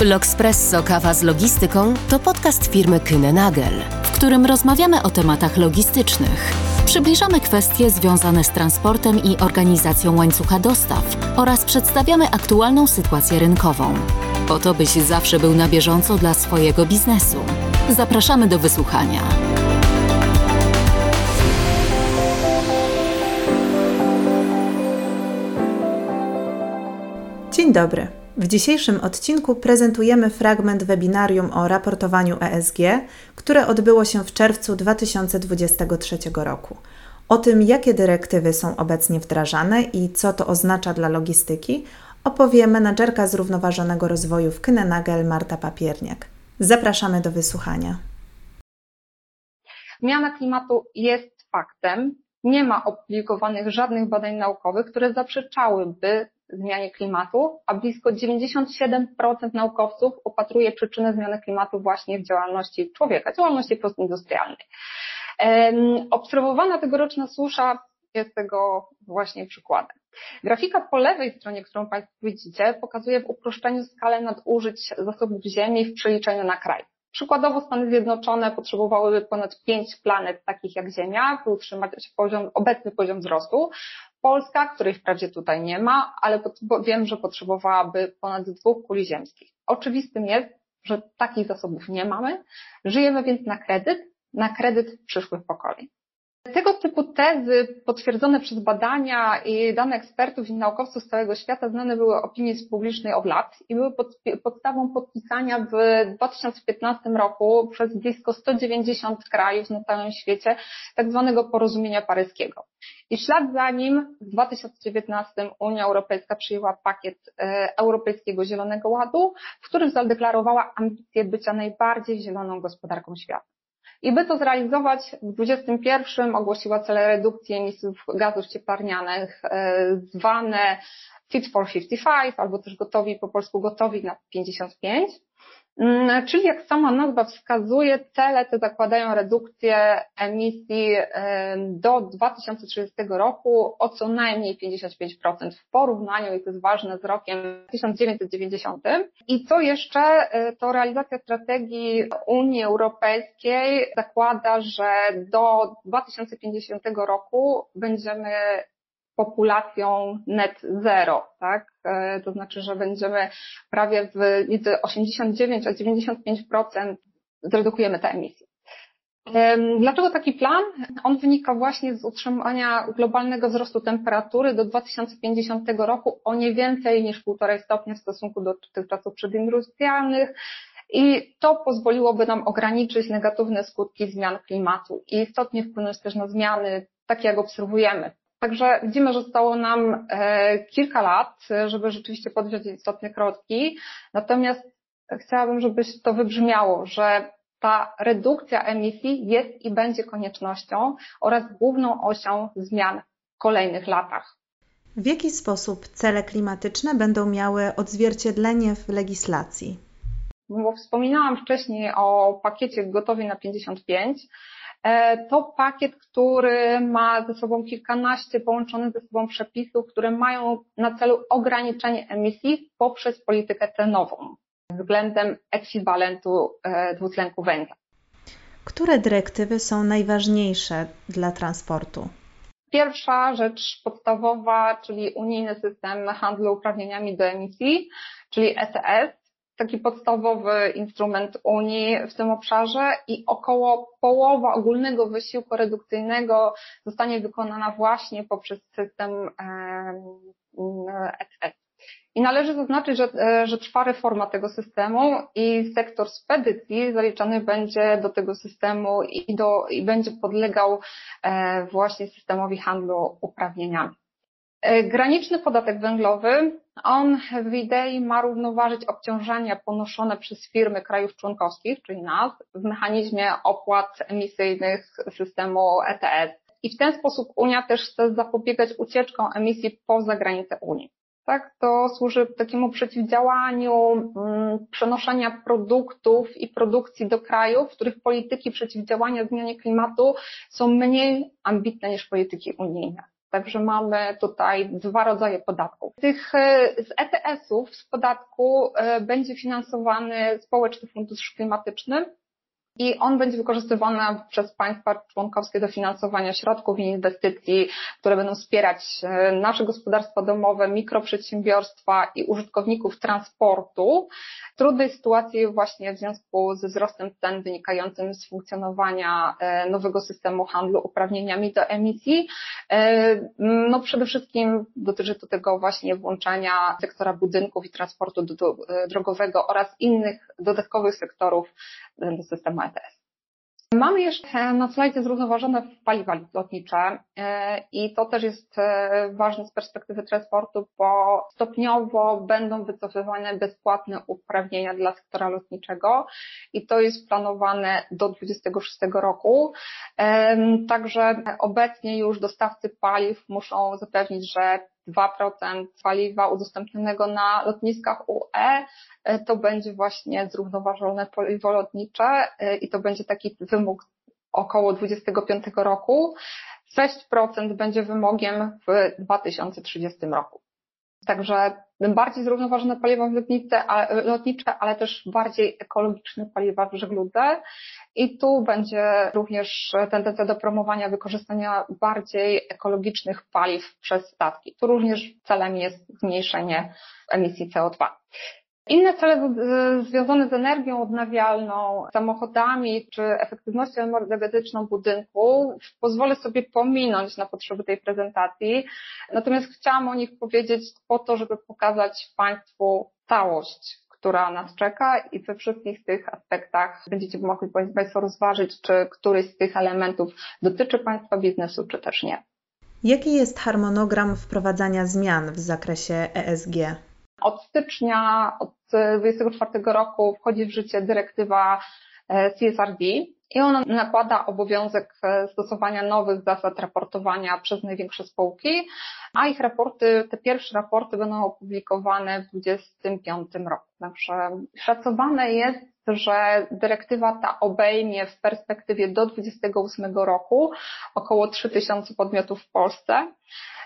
L'Oxpresso Kawa z Logistyką to podcast firmy Kyne Nagel, w którym rozmawiamy o tematach logistycznych. Przybliżamy kwestie związane z transportem i organizacją łańcucha dostaw oraz przedstawiamy aktualną sytuację rynkową. Po to, byś zawsze był na bieżąco dla swojego biznesu. Zapraszamy do wysłuchania. Dzień dobry. W dzisiejszym odcinku prezentujemy fragment webinarium o raportowaniu ESG, które odbyło się w czerwcu 2023 roku. O tym, jakie dyrektywy są obecnie wdrażane i co to oznacza dla logistyki, opowie menadżerka zrównoważonego rozwoju w Knenagel Marta Papierniak. Zapraszamy do wysłuchania. Zmiana klimatu jest faktem. Nie ma opublikowanych żadnych badań naukowych, które zaprzeczałyby zmianie klimatu, a blisko 97% naukowców opatruje przyczynę zmiany klimatu właśnie w działalności człowieka, działalności postindustrialnej. Obserwowana tegoroczna susza jest tego właśnie przykładem. Grafika po lewej stronie, którą Państwo widzicie, pokazuje w uproszczeniu skalę nadużyć zasobów ziemi w przeliczeniu na kraj. Przykładowo Stany Zjednoczone potrzebowałyby ponad pięć planet takich jak Ziemia, by utrzymać poziom, obecny poziom wzrostu. Polska, której wprawdzie tutaj nie ma, ale wiem, że potrzebowałaby ponad dwóch kuli ziemskich. Oczywistym jest, że takich zasobów nie mamy. Żyjemy więc na kredyt, na kredyt przyszłych pokoleń. Tego typu tezy potwierdzone przez badania i dane ekspertów i naukowców z całego świata znane były opinii publicznej od lat i były pod, podstawą podpisania w 2015 roku przez blisko 190 krajów na całym świecie tak zwanego porozumienia paryskiego. I ślad za nim w 2019 Unia Europejska przyjęła pakiet e, Europejskiego Zielonego Ładu, w którym zadeklarowała ambicje bycia najbardziej zieloną gospodarką świata. I by to zrealizować, w 2021 ogłosiła cele redukcji emisji gazów cieplarnianych, e, zwane Fit for 55, albo też gotowi, po polsku gotowi na 55. Mm, czyli jak sama nazwa wskazuje, cele te zakładają redukcję emisji do 2030 roku o co najmniej 55% w porównaniu, i to jest ważne, z rokiem 1990. I co jeszcze, e, to realizacja strategii Unii Europejskiej zakłada, że do 2050 roku będziemy populacją net zero, tak? E, to znaczy, że będziemy prawie w między 89 a 95% zredukujemy te emisje. Dlaczego taki plan? On wynika właśnie z utrzymania globalnego wzrostu temperatury do 2050 roku o nie więcej niż 1,5 stopnia w stosunku do tych czasów przedindustrialnych. I to pozwoliłoby nam ograniczyć negatywne skutki zmian klimatu i istotnie wpłynąć też na zmiany, takie jak obserwujemy Także widzimy, że zostało nam e, kilka lat, żeby rzeczywiście podjąć istotne kroki. Natomiast chciałabym, żebyś to wybrzmiało, że ta redukcja emisji jest i będzie koniecznością oraz główną osią zmian w kolejnych latach. W jaki sposób cele klimatyczne będą miały odzwierciedlenie w legislacji? Bo wspominałam wcześniej o pakiecie gotowi na 55. E, to pakiet, który ma ze sobą kilkanaście połączonych ze sobą przepisów, które mają na celu ograniczenie emisji poprzez politykę cenową względem ekwiwalentu e, dwutlenku węgla. Które dyrektywy są najważniejsze dla transportu? Pierwsza rzecz podstawowa, czyli unijny system handlu uprawnieniami do emisji, czyli ETS, taki podstawowy instrument Unii w tym obszarze i około połowa ogólnego wysiłku redukcyjnego zostanie wykonana właśnie poprzez system ETS. I należy zaznaczyć, że, e, że trwa reforma tego systemu i sektor spedycji zaliczany będzie do tego systemu i, do, i będzie podlegał e, właśnie systemowi handlu uprawnieniami. E, graniczny podatek węglowy, on w idei ma równoważyć obciążenia ponoszone przez firmy krajów członkowskich, czyli nas, w mechanizmie opłat emisyjnych systemu ETS. I w ten sposób Unia też chce zapobiegać ucieczkom emisji poza granice Unii. Tak, to służy takiemu przeciwdziałaniu mm, przenoszenia produktów i produkcji do krajów, w których polityki przeciwdziałania zmianie klimatu są mniej ambitne niż polityki unijne. Także mamy tutaj dwa rodzaje podatków. Tych e, z ETS-ów, z podatku e, będzie finansowany społeczny fundusz klimatyczny, i on będzie wykorzystywany przez państwa członkowskie do finansowania środków i inwestycji, które będą wspierać e, nasze gospodarstwa domowe, mikroprzedsiębiorstwa i użytkowników transportu w trudnej sytuacji właśnie w związku ze wzrostem cen wynikającym z funkcjonowania e, nowego systemu handlu uprawnieniami do emisji. E, no przede wszystkim dotyczy to tego właśnie włączania sektora budynków i transportu drogowego oraz innych dodatkowych sektorów do systemu Mamy jeszcze na slajdzie zrównoważone paliwa lotnicze e, i to też jest e, ważne z perspektywy transportu, bo stopniowo będą wycofywane bezpłatne uprawnienia dla sektora lotniczego i to jest planowane do 2026 roku. Także obecnie już dostawcy paliw muszą zapewnić, że 2% paliwa udostępnionego na lotniskach UE e, to będzie właśnie zrównoważone paliwo lotnicze e, i to będzie taki wymóg około 25 roku. 6% będzie wymogiem w 2030 roku. Także bardziej zrównoważone paliwa lotnicze, lotnicze, ale też bardziej ekologiczne paliwa w żegludze. I tu będzie również tendencja do promowania wykorzystania bardziej ekologicznych paliw przez statki. Tu również celem jest zmniejszenie emisji CO2. Inne cele związane z energią odnawialną, samochodami czy efektywnością energetyczną budynku pozwolę sobie pominąć na potrzeby tej prezentacji. Natomiast chciałam o nich powiedzieć po to, żeby pokazać Państwu całość, która nas czeka i we wszystkich tych aspektach będziecie mogli Państwo rozważyć, czy któryś z tych elementów dotyczy Państwa biznesu, czy też nie. Jaki jest harmonogram wprowadzania zmian w zakresie ESG? Od stycznia, od 2024 roku wchodzi w życie dyrektywa e, CSRD i ona nakłada obowiązek e, stosowania nowych zasad raportowania przez największe spółki, a ich raporty, te pierwsze raporty będą opublikowane w 2025 roku. Także szacowane jest, że dyrektywa ta obejmie w perspektywie do 2028 roku około 3000 podmiotów w Polsce.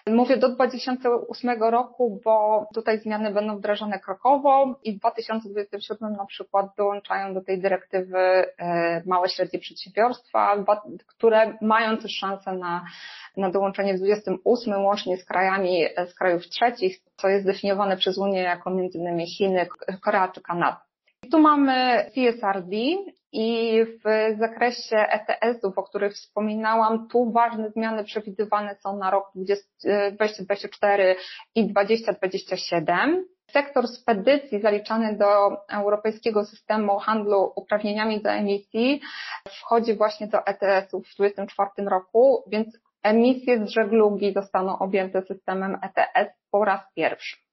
Mówię do 2028 roku, bo tutaj zmiany będą wdrażane krokowo i w 2027 na przykład dołączają do tej dyrektywy e, małe, średnie przedsiębiorstwa, które mają też szansę na, na dołączenie w 28 łącznie z krajami e, z krajów trzecich, co jest definiowane przez Unię jako innymi Chiny, Korea czy Kanada. Tu mamy CSRD i w zakresie ETS-ów, o których wspominałam, tu ważne zmiany przewidywane są na rok 2024 i 2027. Sektor spedycji zaliczany do Europejskiego Systemu Handlu Uprawnieniami do Emisji wchodzi właśnie do ETS-ów w 2024 roku, więc emisje z żeglugi zostaną objęte systemem ETS po raz pierwszy.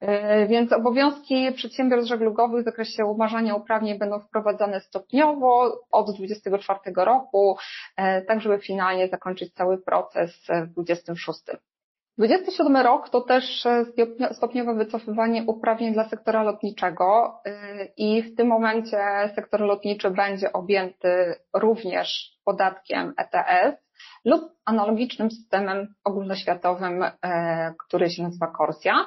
E, więc obowiązki przedsiębiorstw żeglugowych w zakresie umarzania uprawnień będą wprowadzane stopniowo od 2024 roku, e, tak żeby finalnie zakończyć cały proces w 2026. 27 rok to też stopniowe wycofywanie uprawnień dla sektora lotniczego e, i w tym momencie sektor lotniczy będzie objęty również podatkiem ETS lub analogicznym systemem ogólnoświatowym, który się nazywa Corsia.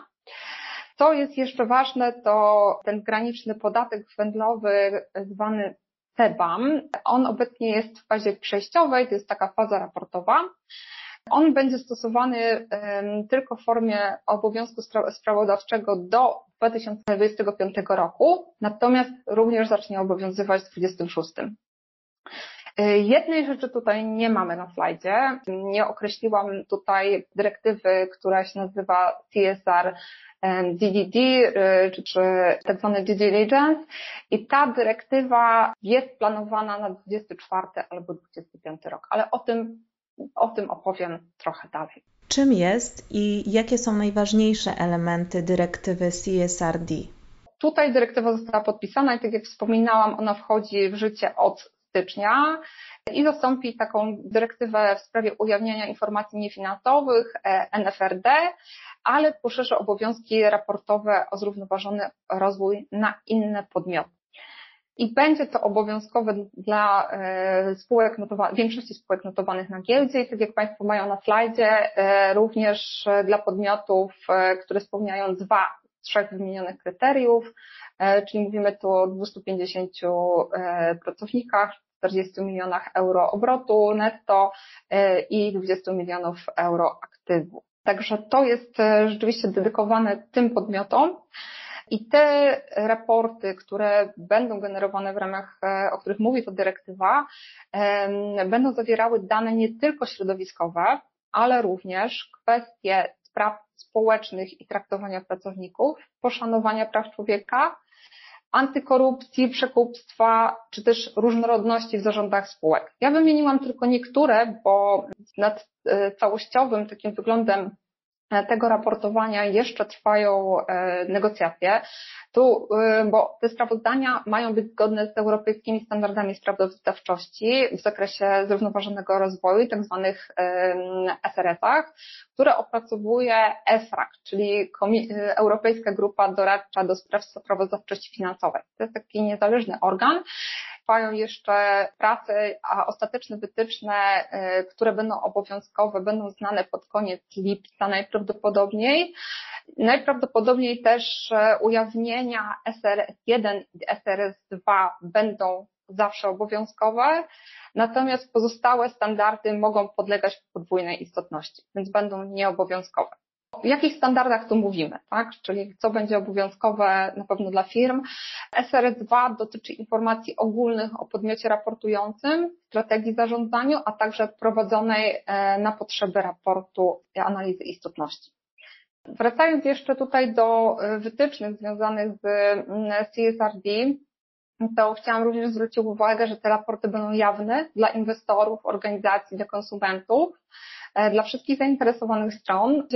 Co jest jeszcze ważne, to ten graniczny podatek węglowy zwany CBAM. On obecnie jest w fazie przejściowej, to jest taka faza raportowa. On będzie stosowany tylko w formie obowiązku sprawozdawczego do 2025 roku, natomiast również zacznie obowiązywać w 2026. Jednej rzeczy tutaj nie mamy na slajdzie. Nie określiłam tutaj dyrektywy, która się nazywa CSR DDD, y, czy, czy tak zwany due diligence i ta dyrektywa jest planowana na 24 albo 25 rok, ale o tym, o tym opowiem trochę dalej. Czym jest i jakie są najważniejsze elementy dyrektywy CSRD? Tutaj dyrektywa została podpisana i tak jak wspominałam, ona wchodzi w życie od stycznia i zastąpi taką dyrektywę w sprawie ujawniania informacji niefinansowych e, NFRD, ale poszerzy obowiązki raportowe o zrównoważony rozwój na inne podmioty. i będzie to obowiązkowe dla e, spółek notowanych, większości spółek notowanych na giełdzie i tak jak Państwo mają na slajdzie, e, również dla podmiotów, które spełniają dwa trzech wymienionych kryteriów, czyli mówimy tu o 250 pracownikach, 40 milionach euro obrotu netto i 20 milionów euro aktywu. Także to jest rzeczywiście dedykowane tym podmiotom. I te raporty, które będą generowane w ramach, e, o których mówi ta dyrektywa, będą zawierały dane nie tylko środowiskowe, ale również kwestie spraw społecznych i traktowania pracowników, poszanowania praw człowieka, antykorupcji, przekupstwa, czy też różnorodności w zarządach spółek. Ja wymieniłam tylko niektóre, bo nad e, całościowym takim wyglądem tego raportowania jeszcze trwają e, negocjacje. Tu, e, bo te sprawozdania mają być zgodne z europejskimi standardami sprawozdawczości w zakresie zrównoważonego rozwoju tak zwanych SRS-ach, które opracowuje EFRAG, czyli Europejska Grupa Doradcza do Spraw Sprawozdawczości Finansowej. To jest taki niezależny organ, trwają jeszcze prace, a ostateczne wytyczne, y, które będą obowiązkowe, będą znane pod koniec lipca najprawdopodobniej. Najprawdopodobniej też ujawnienia SRS1 i SRS2 będą zawsze obowiązkowe, natomiast pozostałe standardy mogą podlegać podwójnej istotności, więc będą nieobowiązkowe. O jakich standardach tu mówimy, tak? Czyli co będzie obowiązkowe na pewno dla firm. SRS2 dotyczy informacji ogólnych o podmiocie raportującym, strategii zarządzaniu, a także prowadzonej e, na potrzeby raportu analizy istotności. Wracając jeszcze tutaj do e, wytycznych związanych z CSRD, to chciałam również zwrócić uwagę, że te raporty będą jawne dla inwestorów, organizacji, dla konsumentów. E, dla wszystkich zainteresowanych stron.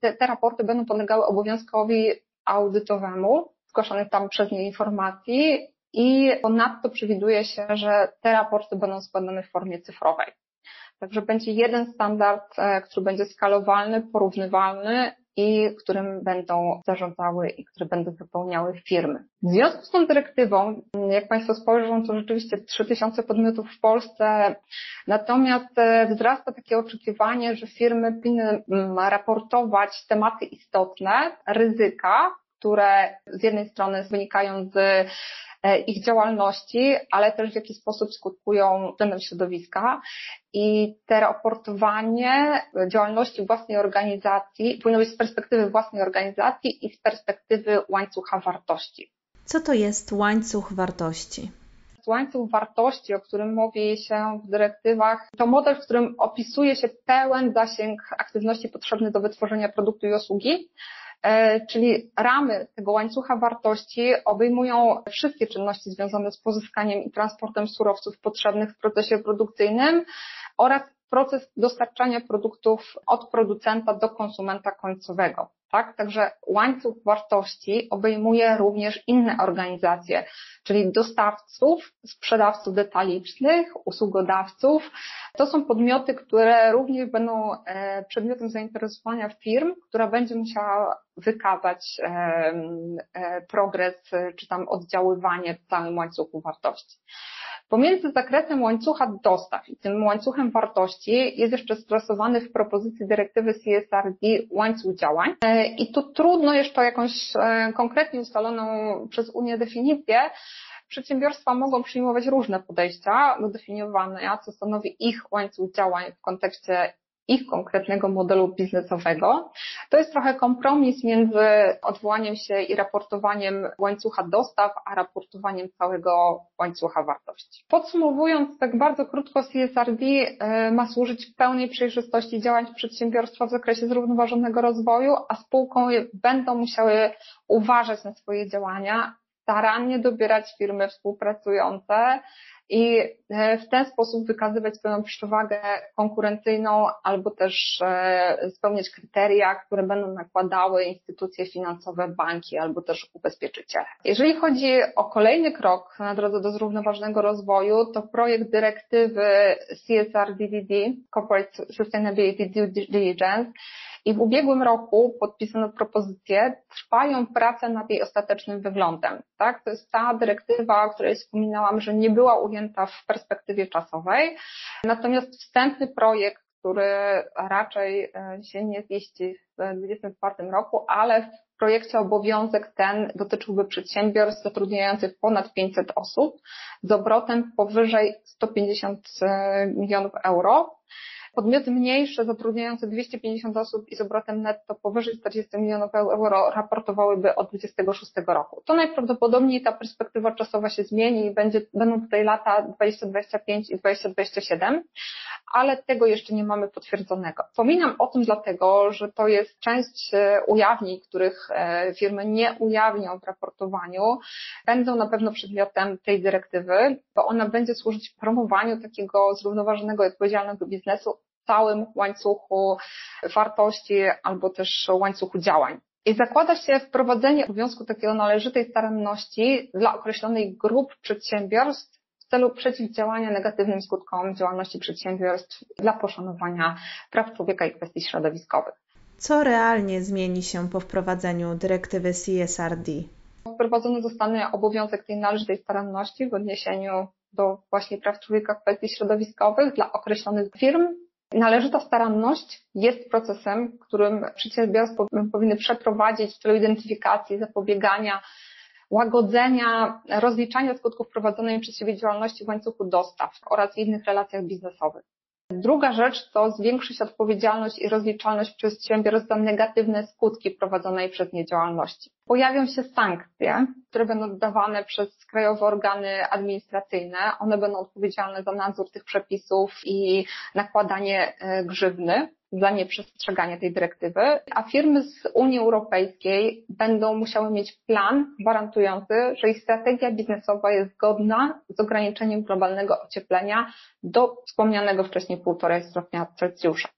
Te, te raporty będą podlegały obowiązkowi audytowemu, zgłaszanych tam przez nie informacji i ponadto przewiduje się, że te raporty będą składane w formie cyfrowej. Także będzie jeden standard, e, który będzie skalowalny, porównywalny i którym będą zarządzały i które będą wypełniały firmy. W związku z tą dyrektywą, jak Państwo spojrzą, to rzeczywiście 3000 podmiotów w Polsce, natomiast e, wzrasta takie oczekiwanie, że firmy powinny mm, raportować tematy istotne, ryzyka, które z jednej strony wynikają z E, ich działalności, ale też w jaki sposób skutkują względem środowiska. I te raportowanie działalności własnej organizacji powinno być z perspektywy własnej organizacji i z perspektywy łańcucha wartości. Co to jest łańcuch wartości? łańcuch wartości, o którym mówi się w dyrektywach, to model, w którym opisuje się pełen zasięg aktywności potrzebny do wytworzenia produktu i usługi, czyli ramy tego łańcucha wartości obejmują wszystkie czynności związane z pozyskaniem i transportem surowców potrzebnych w procesie produkcyjnym oraz proces dostarczania produktów od producenta do konsumenta końcowego. Tak? Także łańcuch wartości obejmuje również inne organizacje, czyli dostawców, sprzedawców detalicznych, usługodawców. To są podmioty, które również będą e, przedmiotem zainteresowania firm, która będzie musiała wykazać e, e, progres czy tam oddziaływanie w całym łańcuchu wartości. Pomiędzy zakresem łańcucha dostaw i tym łańcuchem wartości jest jeszcze stosowany w propozycji dyrektywy CSRD łańcuch działań. E, I tu trudno jeszcze jakąś e, konkretnie ustaloną przez Unię definicję, Przedsiębiorstwa mogą przyjmować różne podejścia do definiowania, co stanowi ich łańcuch działań w kontekście ich konkretnego modelu biznesowego. To jest trochę kompromis między odwołaniem się i raportowaniem łańcucha dostaw, a raportowaniem całego łańcucha wartości. Podsumowując tak bardzo krótko, CSRD e, ma służyć pełnej przejrzystości działań przedsiębiorstwa w zakresie zrównoważonego rozwoju, a spółką będą musiały uważać na swoje działania, starannie dobierać firmy współpracujące, i e, w ten sposób wykazywać swoją przewagę konkurencyjną albo też e, spełniać kryteria, które będą nakładały instytucje finansowe, banki albo też ubezpieczyciele. Jeżeli chodzi o kolejny krok na drodze do zrównoważonego rozwoju, to projekt dyrektywy CSR DVD, Corporate Sustainability Due Diligence, I w ubiegłym roku podpisano propozycję, trwają prace nad jej ostatecznym wyglądem. Tak? To jest ta dyrektywa, o której wspominałam, że nie była ujęta w perspektywie czasowej. Natomiast wstępny projekt który raczej e, się nie zmieści w 2024 roku, ale w projekcie obowiązek ten dotyczyłby przedsiębiorstw zatrudniających ponad 500 osób z obrotem powyżej 150 e, milionów euro Podmioty mniejsze zatrudniające 250 osób i z obrotem netto powyżej 40 milionów euro raportowałyby od 26 roku. To najprawdopodobniej ta perspektywa czasowa się zmieni i będzie, będą tutaj lata 2025 i 2027, ale tego jeszcze nie mamy potwierdzonego. Wspominam o tym dlatego, że to jest część e, ujawnień, których e, firmy nie ujawnią w raportowaniu, będą na pewno przedmiotem tej dyrektywy, bo ona będzie służyć promowaniu takiego zrównoważonego i odpowiedzialnego biznesu całym łańcuchu wartości albo też łańcuchu działań. I zakłada się wprowadzenie obowiązku takiego należytej staranności dla określonej grup przedsiębiorstw w celu przeciwdziałania negatywnym skutkom działalności przedsiębiorstw dla poszanowania praw człowieka i kwestii środowiskowych. Co realnie zmieni się po wprowadzeniu dyrektywy CSRD? Wprowadzony zostanie obowiązek tej należytej staranności w odniesieniu do właśnie praw człowieka w kwestii środowiskowych dla określonych firm Należyta staranność jest procesem, którym przedsiębiorstwo powinny przeprowadzić w celu identyfikacji, zapobiegania, łagodzenia, rozliczania skutków prowadzonej przez siebie działalności w łańcuchu dostaw oraz innych relacjach biznesowych. Druga rzecz to zwiększyć odpowiedzialność i rozliczalność przedsiębiorstw za negatywne skutki prowadzonej przez nie działalności. Pojawią się sankcje, które będą dodawane przez krajowe organy administracyjne. One będą odpowiedzialne za nadzór tych przepisów i nakładanie e, grzywny za nieprzestrzeganie tej dyrektywy, a firmy z Unii Europejskiej będą musiały mieć plan gwarantujący, że ich strategia biznesowa jest zgodna z ograniczeniem globalnego ocieplenia do wspomnianego wcześniej półtorej stopnia Celsjusza.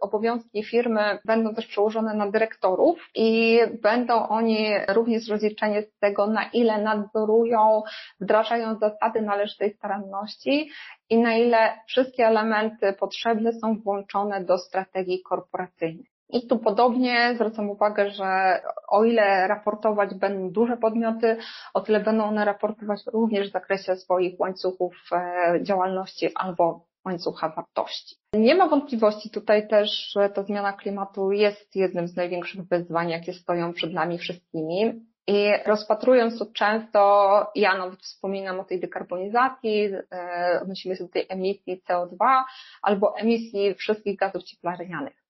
Obowiązki firmy będą też przełożone na dyrektorów i będą oni również rozliczeni z tego, na ile nadzorują, wdrażają zasady należytej staranności i na ile wszystkie elementy potrzebne są włączone do strategii korporacyjnej. I tu podobnie zwracam uwagę, że o ile raportować będą duże podmioty, o tyle będą one raportować również w zakresie swoich łańcuchów e, działalności albo łańcucha wartości. Nie ma wątpliwości tutaj też, że ta zmiana klimatu jest jednym z największych wyzwań, jakie stoją przed nami wszystkimi. I rozpatrując to często, ja nawet wspominam o tej dekarbonizacji, e, odnosimy się do tej emisji CO2 albo emisji wszystkich gazów cieplarnianych.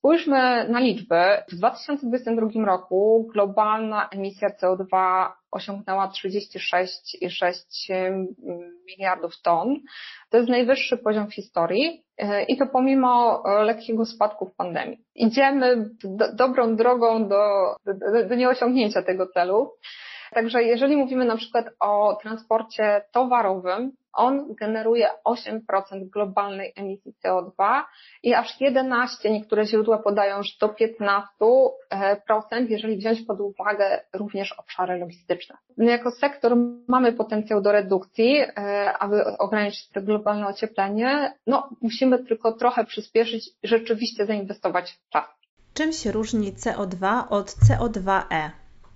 Spójrzmy na liczby. W 2022 roku globalna emisja CO2 osiągnęła 36,6 miliardów ton. To jest najwyższy poziom w historii i to pomimo lekkiego spadku w pandemii. Idziemy do, dobrą drogą do, do, do nieosiągnięcia tego celu. Także jeżeli mówimy na przykład o transporcie towarowym, on generuje 8% globalnej emisji CO2 i aż 11, niektóre źródła podają, że do 15%, jeżeli wziąć pod uwagę również obszary logistyczne. My jako sektor mamy potencjał do redukcji, e, aby ograniczyć to globalne ocieplenie. No, musimy tylko trochę przyspieszyć, rzeczywiście zainwestować w czas. Czym się różni CO2 od CO2e?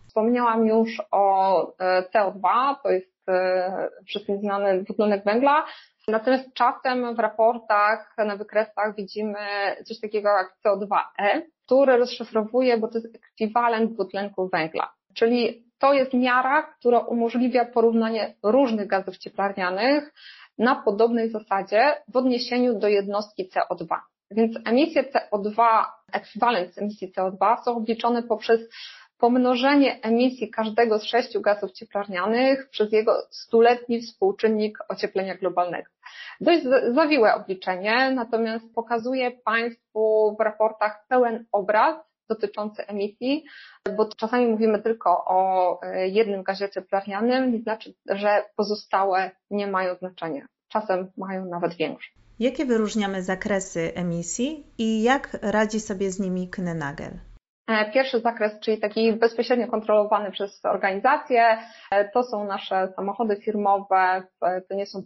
Wspomniałam już o e, CO2, to jest e, wszystkim znany dwutlenek węgla. Natomiast czasem w raportach, na wykresach widzimy coś takiego jak CO2e, który rozszyfrowuje, bo to jest ekwiwalent dwutlenku węgla. Czyli to jest miara, która umożliwia porównanie różnych gazów cieplarnianych na podobnej zasadzie w odniesieniu do jednostki CO2. Więc emisje CO2, ekwiwalent emisji CO2 są obliczone poprzez pomnożenie emisji każdego z sześciu gazów cieplarnianych przez jego stuletni współczynnik ocieplenia globalnego. Dość zawiłe obliczenie, natomiast pokazuje Państwu w raportach pełen obraz dotyczący emisji, bo czasami mówimy tylko o e, jednym gazie cieplarnianym, nie znaczy, że pozostałe nie mają znaczenia. Czasem mają nawet większe. Jakie wyróżniamy zakresy emisji i jak radzi sobie z nimi Knenagel? E, pierwszy zakres, czyli taki bezpośrednio kontrolowany przez organizacje, e, to są nasze samochody firmowe, to nie są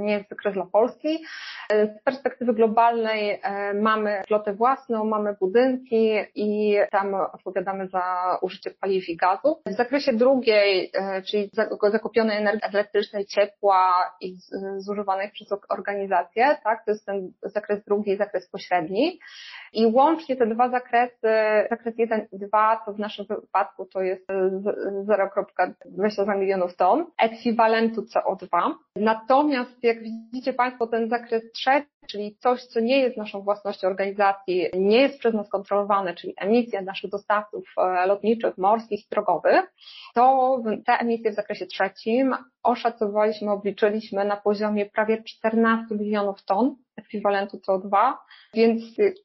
nie jest zakres dla Polski. Z perspektywy globalnej mamy flotę własną, mamy budynki i tam odpowiadamy za użycie paliw i gazu. W zakresie drugiej, czyli zakupionej energii elektrycznej, ciepła i zużywanej przez organizacje, tak, to jest ten zakres drugi, zakres pośredni. I łącznie te dwa zakresy, zakres 1 i 2, to w naszym wypadku to jest 0,22 milionów ton ekwiwalentu CO2. Natomiast jak widzicie Państwo ten zakres trzeci, czyli coś, co nie jest naszą własnością organizacji, nie jest przez nas kontrolowane, czyli emisje naszych dostawców e, lotniczych, morskich, drogowych, to te emisje w zakresie trzecim oszacowaliśmy, obliczyliśmy na poziomie prawie 14 milionów ton ekwiwalentu CO2, więc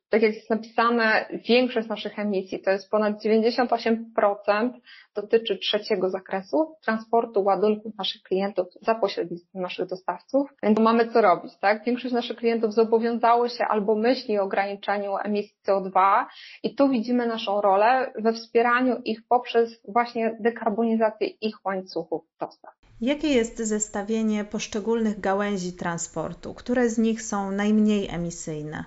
tak jak jest napisane, większość naszych emisji, to jest ponad 98% dotyczy trzeciego zakresu, transportu ładunków naszych klientów za pośrednictwem naszych dostawców, więc mamy co robić, tak? Większość naszych klientów zobowiązało się albo myśli o ograniczeniu emisji CO2 i tu widzimy naszą rolę we wspieraniu ich poprzez właśnie dekarbonizację ich łańcuchów dostaw. Jakie jest zestawienie poszczególnych gałęzi transportu? Które z nich są najmniej emisyjne?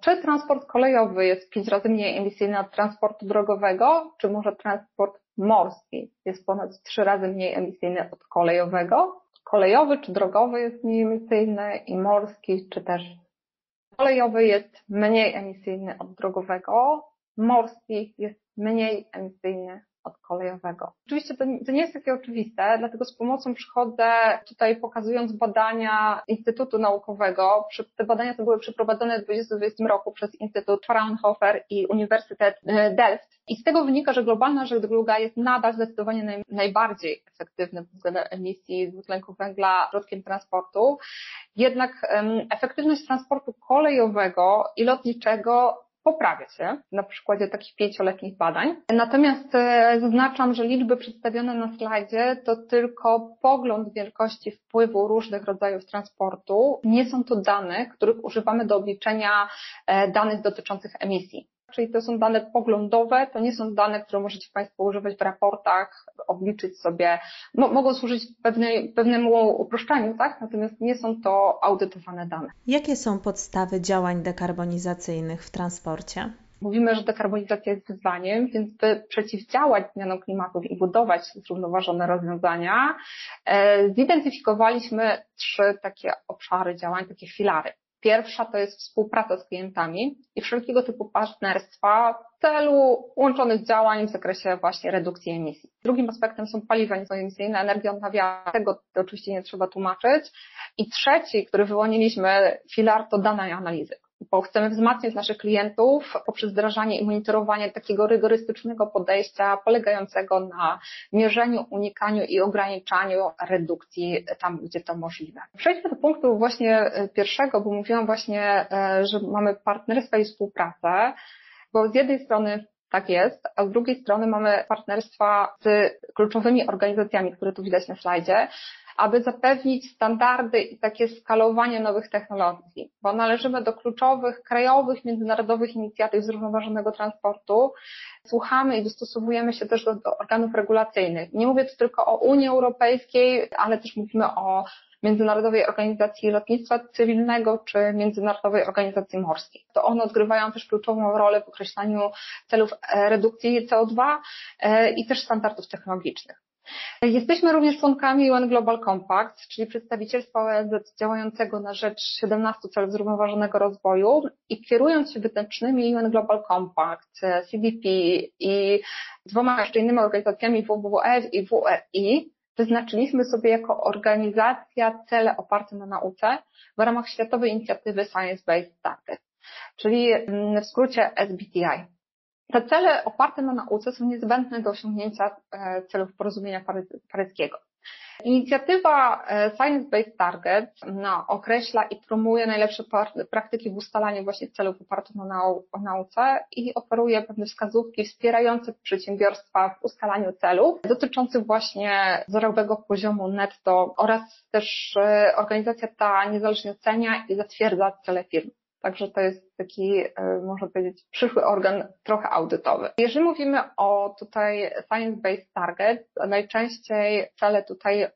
Czy transport kolejowy jest pięć razy mniej emisyjny od transportu drogowego, czy może transport morski jest ponad trzy razy mniej emisyjny od kolejowego? Kolejowy czy drogowy jest mniej emisyjny i morski, czy też kolejowy jest mniej emisyjny od drogowego, morski jest mniej emisyjny od kolejowego. Oczywiście to, to, nie jest takie oczywiste, dlatego z pomocą przychodzę tutaj pokazując badania Instytutu Naukowego. Te badania to były przeprowadzone w 2020 roku przez Instytut Fraunhofer i Uniwersytet e, Delft. I z tego wynika, że globalna żegluga jest nadal zdecydowanie naj, najbardziej efektywnym względem emisji dwutlenku węgla środkiem transportu. Jednak um, efektywność transportu kolejowego i lotniczego poprawia się na przykładzie takich pięcioletnich badań. Natomiast e, zaznaczam, że liczby przedstawione na slajdzie to tylko pogląd wielkości wpływu różnych rodzajów transportu. Nie są to dane, których używamy do obliczenia e, danych dotyczących emisji czyli to są dane poglądowe, to nie są dane, które możecie Państwo używać w raportach, obliczyć sobie, no, mogą służyć pewnej, pewnemu uproszczeniu, tak? Natomiast nie są to audytowane dane. Jakie są podstawy działań dekarbonizacyjnych w transporcie? Mówimy, że dekarbonizacja jest wyzwaniem, więc by przeciwdziałać zmianom klimatu i budować zrównoważone rozwiązania, e, zidentyfikowaliśmy trzy takie obszary działań, takie filary. Pierwsza to jest współpraca z klientami i wszelkiego typu partnerstwa w celu łączonych działań w zakresie właśnie redukcji emisji. Drugim aspektem są paliwa niskoemisyjne, energia odnawialna, tego oczywiście nie trzeba tłumaczyć. I trzeci, który wyłoniliśmy, filar to dane i analizy bo chcemy wzmacniać naszych klientów poprzez wdrażanie i monitorowanie takiego rygorystycznego podejścia polegającego na mierzeniu, unikaniu i ograniczaniu redukcji tam, gdzie to możliwe. Przejdźmy do punktu właśnie e, pierwszego, bo mówiłam właśnie, e, że mamy partnerstwa i współpracę, bo z jednej strony tak jest, a z drugiej strony mamy partnerstwa z kluczowymi organizacjami, które tu widać na slajdzie, aby zapewnić standardy i takie skalowanie nowych technologii, bo należymy do kluczowych krajowych, międzynarodowych inicjatyw zrównoważonego transportu. Słuchamy i dostosowujemy się też do, do organów regulacyjnych. Nie mówię tu tylko o Unii Europejskiej, ale też mówimy o Międzynarodowej Organizacji Lotnictwa Cywilnego czy Międzynarodowej Organizacji Morskiej. To one odgrywają też kluczową rolę w określaniu celów redukcji CO2 e, i też standardów technologicznych. Jesteśmy również członkami UN Global Compact, czyli przedstawicielstwa ONZ działającego na rzecz 17 celów zrównoważonego rozwoju i kierując się wytycznymi UN Global Compact, CDP i dwoma jeszcze innymi organizacjami WWF i WRI, wyznaczyliśmy sobie jako organizacja cele oparte na nauce w ramach Światowej Inicjatywy Science Based Targets, czyli w skrócie SBTI. Te cele oparte na nauce są niezbędne do osiągnięcia e, celów porozumienia paryskiego. Inicjatywa e, Science Based Target no, określa i promuje najlepsze praktyki w ustalaniu właśnie celów opartych na nau nauce i oferuje pewne wskazówki wspierające przedsiębiorstwa w ustalaniu celów dotyczących właśnie zerowego poziomu netto oraz też e, organizacja ta niezależnie ocenia i zatwierdza cele firm. Także to jest taki, e, można powiedzieć, przyszły organ trochę audytowy. Jeżeli mówimy o tutaj science-based target, najczęściej cele tutaj e,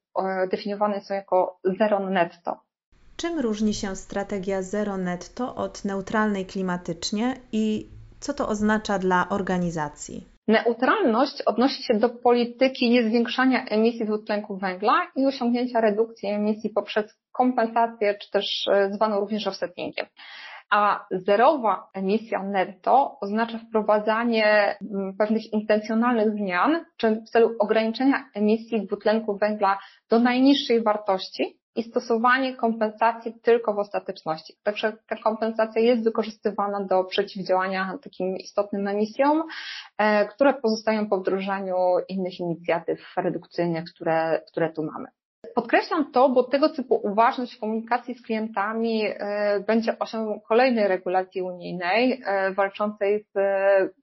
definiowane są jako zero netto. Czym różni się strategia zero netto od neutralnej klimatycznie i co to oznacza dla organizacji? Neutralność odnosi się do polityki niezwiększania emisji dwutlenku węgla i osiągnięcia redukcji emisji poprzez kompensację, czy też e, zwaną również offsettingiem. A zerowa emisja netto oznacza wprowadzanie mm, pewnych intencjonalnych zmian, czy w celu ograniczenia emisji dwutlenku węgla do najniższej wartości, i stosowanie kompensacji tylko w ostateczności. Także ta kompensacja jest wykorzystywana do przeciwdziałania takim istotnym emisjom, e, które pozostają po wdrożeniu innych inicjatyw redukcyjnych, które, które tu mamy. Podkreślam to, bo tego typu uważność w komunikacji z klientami e, będzie osią kolejnej regulacji unijnej, e, walczącej z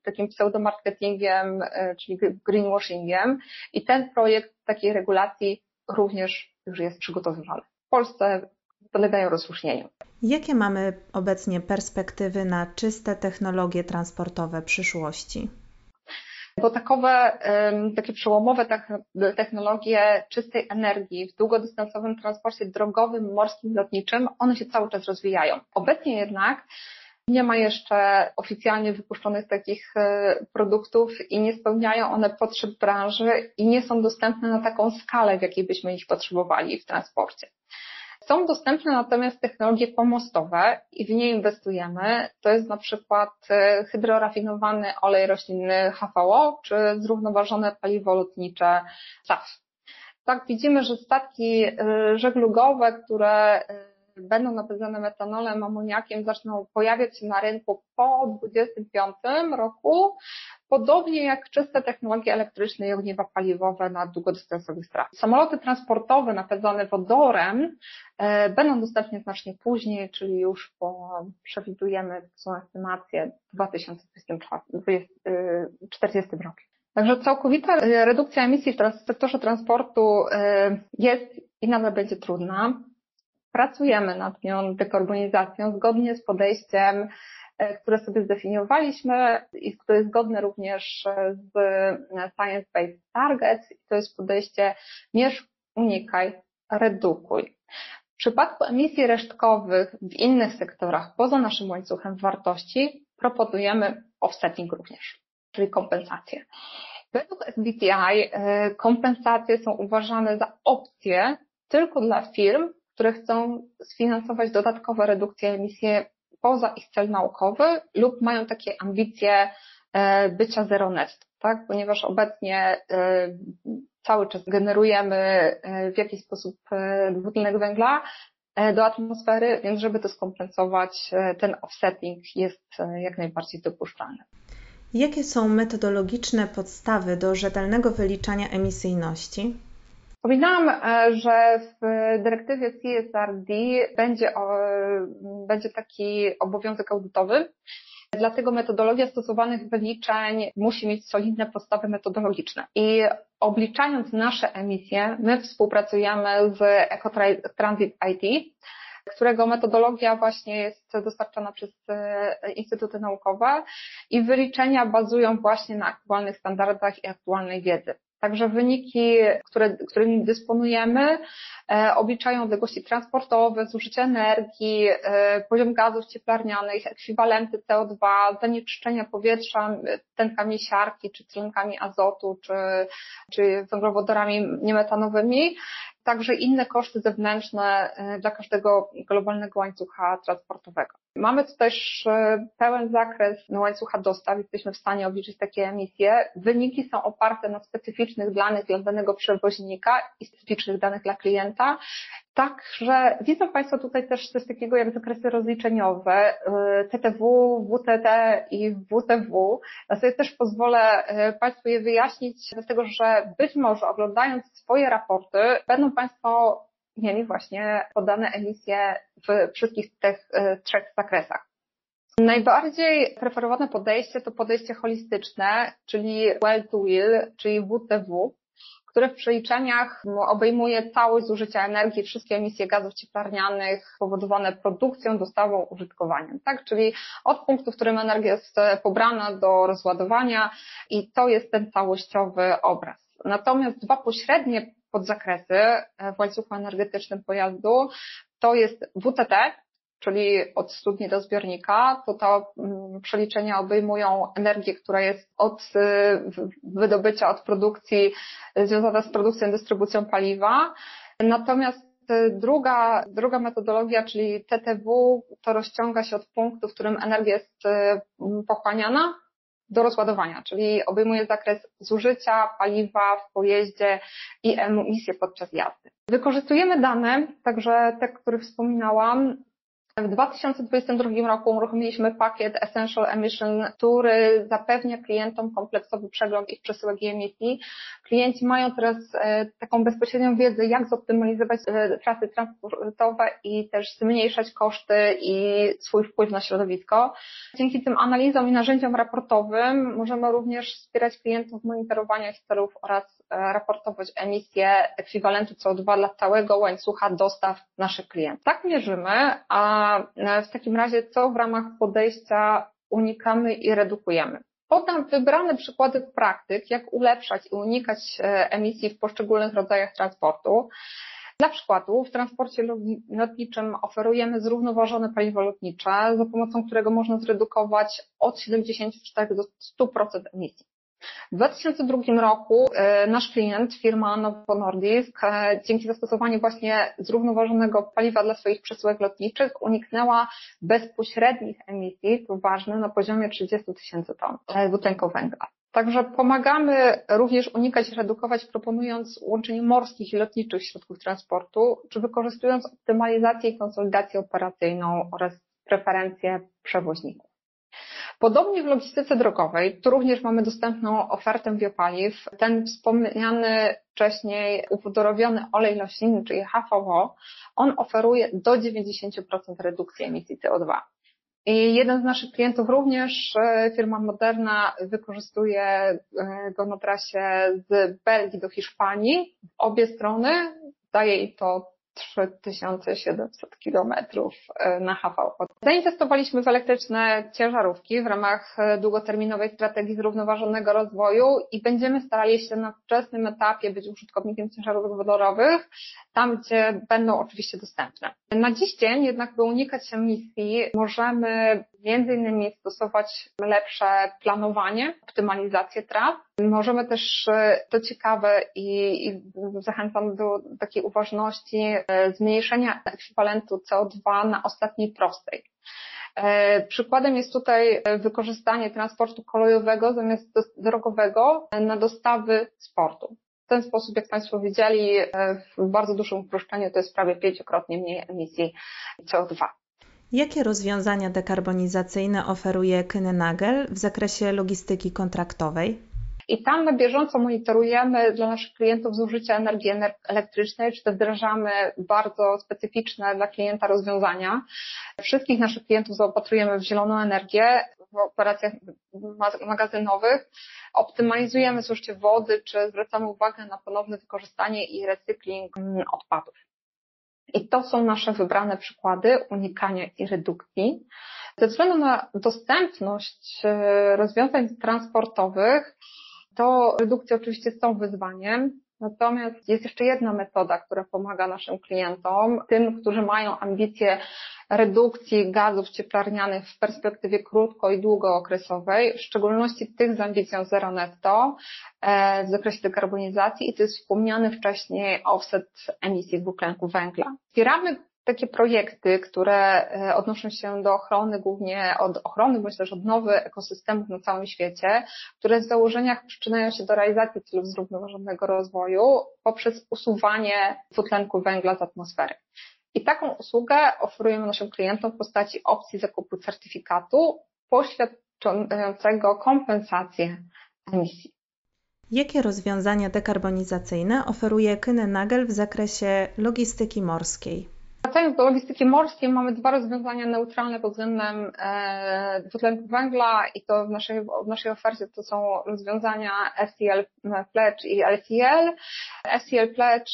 takim pseudomarketingiem, czyli greenwashingiem i ten projekt takiej regulacji również już jest przygotowywany. W Polsce podlegają rozluźnieniu. Jakie mamy obecnie perspektywy na czyste technologie transportowe przyszłości? Bo takowe, takie przełomowe technologie czystej energii w długodystansowym transporcie drogowym, morskim, lotniczym, one się cały czas rozwijają. Obecnie jednak nie ma jeszcze oficjalnie wypuszczonych takich e, produktów i nie spełniają one potrzeb branży i nie są dostępne na taką skalę, w jakiej byśmy ich potrzebowali w transporcie. Są dostępne natomiast technologie pomostowe i w nie inwestujemy. To jest na przykład e, hydrorafinowany olej roślinny HVO czy zrównoważone paliwo lotnicze SAF. Tak, widzimy, że statki e, żeglugowe, które będą napędzane metanolem, amoniakiem, zaczną pojawiać się na rynku po 2025 roku, podobnie jak czyste technologie elektryczne i ogniwa paliwowe na długodystansowych trasach. Samoloty transportowe napędzane wodorem e, będą dostępne znacznie później, czyli już po, przewidujemy, są estymacje, 2040 roku. Także całkowita redukcja emisji w sektorze transportu e, jest i nadal będzie trudna pracujemy nad nią dekarbonizacją zgodnie z podejściem, e, które sobie zdefiniowaliśmy i które jest zgodne również z Science Based Targets. To jest podejście mierz, unikaj, redukuj. W przypadku emisji resztkowych w innych sektorach poza naszym łańcuchem wartości proponujemy offsetting również, czyli kompensacje. Według SBTI e, kompensacje są uważane za opcję tylko dla firm, które chcą sfinansować dodatkowe redukcje emisji poza ich cel naukowy lub mają takie ambicje e, bycia zero net, tak? Ponieważ obecnie e, cały czas generujemy e, w jakiś sposób dwutlenek węgla do atmosfery, więc żeby to skompensować, ten offsetting jest jak najbardziej dopuszczalny. Jakie są metodologiczne podstawy do rzetelnego wyliczania emisyjności? Wspominałam, e, że w dyrektywie CSRD będzie, będzie taki obowiązek audytowy, dlatego metodologia stosowanych wyliczeń musi mieć solidne podstawy metodologiczne. I obliczając nasze emisje, my współpracujemy z EcoTransit IT, którego metodologia właśnie jest dostarczana przez e, instytuty naukowe i wyliczenia bazują właśnie na aktualnych standardach i aktualnej wiedzy. Także wyniki, które, którymi dysponujemy, e, obliczają odległości transportowe, zużycie energii, e, poziom gazów cieplarnianych, ekwiwalenty CO2, zanieczyszczenia powietrza tlenkami siarki, czy tlenkami azotu, czy, czy węglowodorami niemetanowymi także inne koszty zewnętrzne e, dla każdego globalnego łańcucha transportowego. Mamy tu też e, pełen zakres łańcucha dostaw, jesteśmy w stanie obliczyć takie emisje. Wyniki są oparte na specyficznych danych dla danego przewoźnika i specyficznych danych dla klienta. Także widzą Państwo tutaj też coś takiego jak zakresy rozliczeniowe, TTW, WTT i WTW. Ja sobie też pozwolę e, Państwu je wyjaśnić, dlatego że być może oglądając swoje raporty będą Państwo mieli właśnie podane emisje w wszystkich tych e, trzech zakresach. Najbardziej preferowane podejście to podejście holistyczne, czyli well to will, czyli WTW, które w przeliczeniach obejmuje całość zużycia energii, wszystkie emisje gazów cieplarnianych powodowane produkcją, dostawą, użytkowaniem, tak? Czyli od punktu, w którym energia jest pobrana do rozładowania i to jest ten całościowy obraz. Natomiast dwa pośrednie podzakresy w łańcuchu energetycznym pojazdu to jest WTT, czyli od studni do zbiornika, to te mm, przeliczenia obejmują energię, która jest od y, wydobycia, od produkcji, związana z produkcją dystrybucją paliwa. Natomiast y, druga, druga metodologia, czyli TTW, to rozciąga się od punktu, w którym energia jest y, pochłaniana do rozładowania, czyli obejmuje zakres zużycia paliwa w pojeździe i emisje podczas jazdy. Wykorzystujemy dane, także te, które wspominałam, w 2022 roku uruchomiliśmy pakiet Essential Emission, który zapewnia klientom kompleksowy przegląd ich przesyłek i emisji. Klienci mają teraz e, taką bezpośrednią wiedzę, jak zoptymalizować e, trasy transportowe i też zmniejszać koszty i swój wpływ na środowisko. Dzięki tym analizom i narzędziom raportowym możemy również wspierać klientów w monitorowaniu ich celów oraz raportować emisję ekwiwalentu CO2 dla całego łańcucha dostaw naszych klientów. Tak mierzymy, a E, w takim razie co w ramach podejścia unikamy i redukujemy? Podam wybrane przykłady praktyk, jak ulepszać i unikać e, emisji w poszczególnych rodzajach transportu. Dla przykładu w transporcie lotniczym oferujemy zrównoważone paliwo lotnicze, za pomocą którego można zredukować od 74 do 100% emisji. W 2002 roku e, nasz klient, firma Novo Nordisk, e, dzięki zastosowaniu właśnie zrównoważonego paliwa dla swoich przesyłek lotniczych uniknęła bezpośrednich emisji, to ważne, na poziomie 30 tysięcy ton e, dwutlenku węgla. Także pomagamy również unikać i redukować, proponując łączenie morskich i lotniczych środków transportu, czy wykorzystując optymalizację i konsolidację operacyjną oraz preferencje przewoźników. Podobnie w logistyce drogowej, tu również mamy dostępną ofertę biopaliw. Ten wspomniany wcześniej upodorowiony olej roślinny, czyli HVO, on oferuje do 90% redukcji emisji CO2. I jeden z naszych klientów również, e, firma Moderna, wykorzystuje e, go na trasie z Belgii do Hiszpanii. W obie strony daje i to 3700 kilometrów e, na HV. Zainwestowaliśmy w elektryczne ciężarówki w ramach e, długoterminowej strategii zrównoważonego rozwoju i będziemy starali się na wczesnym etapie być użytkownikiem ciężarówek wodorowych, tam gdzie będą oczywiście dostępne. Na dziś dzień jednak, by unikać emisji, możemy między innymi stosować lepsze planowanie, optymalizację tras. Możemy też, e, to ciekawe i, i zachęcam do takiej uważności, e, zmniejszenia ekwiwalentu CO2 na ostatniej prostej. E, przykładem jest tutaj wykorzystanie transportu kolejowego zamiast drogowego na dostawy sportu. W ten sposób, jak Państwo widzieli, w bardzo dużym uproszczeniu to jest prawie pięciokrotnie mniej emisji CO2. Jakie rozwiązania dekarbonizacyjne oferuje Kynnagel w zakresie logistyki kontraktowej? I tam na bieżąco monitorujemy dla naszych klientów zużycie energii elektrycznej, czy też wdrażamy bardzo specyficzne dla klienta rozwiązania. Wszystkich naszych klientów zaopatrujemy w zieloną energię w operacjach magazynowych. Optymalizujemy zużycie wody, czy zwracamy uwagę na ponowne wykorzystanie i recykling mm, odpadów. I to są nasze wybrane przykłady unikania i redukcji. Ze względu na dostępność e, rozwiązań transportowych, to redukcje oczywiście są wyzwaniem, natomiast jest jeszcze jedna metoda, która pomaga naszym klientom, tym, którzy mają ambicje redukcji gazów cieplarnianych w perspektywie krótko i długookresowej, w szczególności tych z ambicją zero netto e, w zakresie dekarbonizacji i to jest wspomniany wcześniej offset emisji dwutlenku węgla. Wspieramy takie projekty, które e, odnoszą się do ochrony, głównie od ochrony, bądź też odnowy ekosystemów na całym świecie, które w założeniach przyczyniają się do realizacji celów zrównoważonego rozwoju poprzez usuwanie dwutlenku węgla z atmosfery. I taką usługę oferujemy naszym klientom w postaci opcji zakupu certyfikatu poświadczającego kompensację emisji. Jakie rozwiązania dekarbonizacyjne oferuje Kyne Nagel w zakresie logistyki morskiej? Wracając do logistyki morskiej, mamy dwa rozwiązania neutralne pod względem e, dwutlenku węgla i to w naszej, w naszej ofercie to są rozwiązania SEL Pledge i LCL. SEL Pledge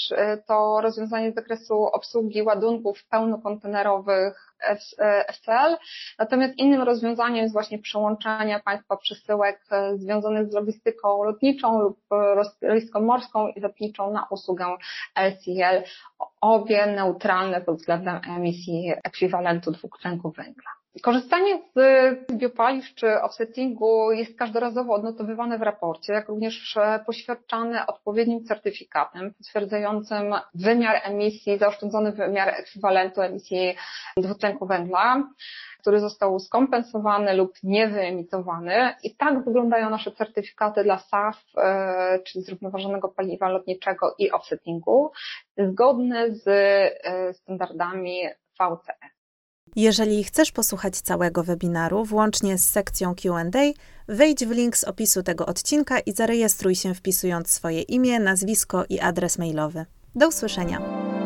to rozwiązanie z zakresu obsługi ładunków pełnokontenerowych FCL. Natomiast innym rozwiązaniem jest właśnie przełączanie państwa przesyłek e, związanych z logistyką lotniczą lub logistyką morską i lotniczą na usługę LCL. Obie neutralne pod względem emisji ekwiwalentu dwutlenku węgla. Korzystanie z biopaliw czy offsettingu jest każdorazowo odnotowywane w raporcie, jak również poświadczane odpowiednim certyfikatem potwierdzającym wymiar emisji, zaoszczędzony wymiar ekwiwalentu emisji dwutlenku węgla, który został skompensowany lub niewyemitowany. I tak wyglądają nasze certyfikaty dla SAF, e, czyli zrównoważonego paliwa lotniczego i offsettingu, zgodne z e, standardami VCE. Jeżeli chcesz posłuchać całego webinaru, włącznie z sekcją QA, wejdź w link z opisu tego odcinka i zarejestruj się wpisując swoje imię, nazwisko i adres mailowy. Do usłyszenia!